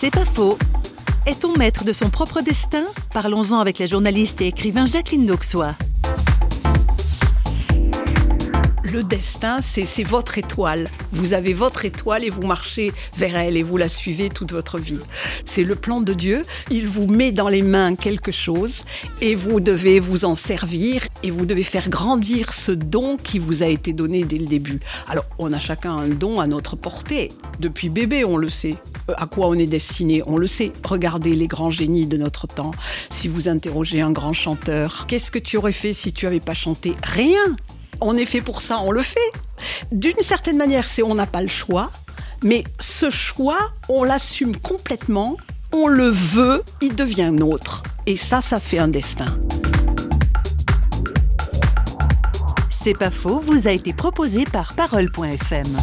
C'est pas faux. Est-on maître de son propre destin? Parlons-en avec la journaliste et écrivain Jacqueline Dauxois. Le destin, c'est votre étoile. Vous avez votre étoile et vous marchez vers elle et vous la suivez toute votre vie. C'est le plan de Dieu. Il vous met dans les mains quelque chose et vous devez vous en servir et vous devez faire grandir ce don qui vous a été donné dès le début. Alors, on a chacun un don à notre portée. Depuis bébé, on le sait. Euh, à quoi on est destiné, on le sait. Regardez les grands génies de notre temps. Si vous interrogez un grand chanteur, qu'est-ce que tu aurais fait si tu n'avais pas chanté? Rien on est fait pour ça, on le fait. D'une certaine manière, c'est on n'a pas le choix, mais ce choix, on l'assume complètement, on le veut, il devient nôtre. Et ça, ça fait un destin. C'est pas faux, vous a été proposé par Parole.fm.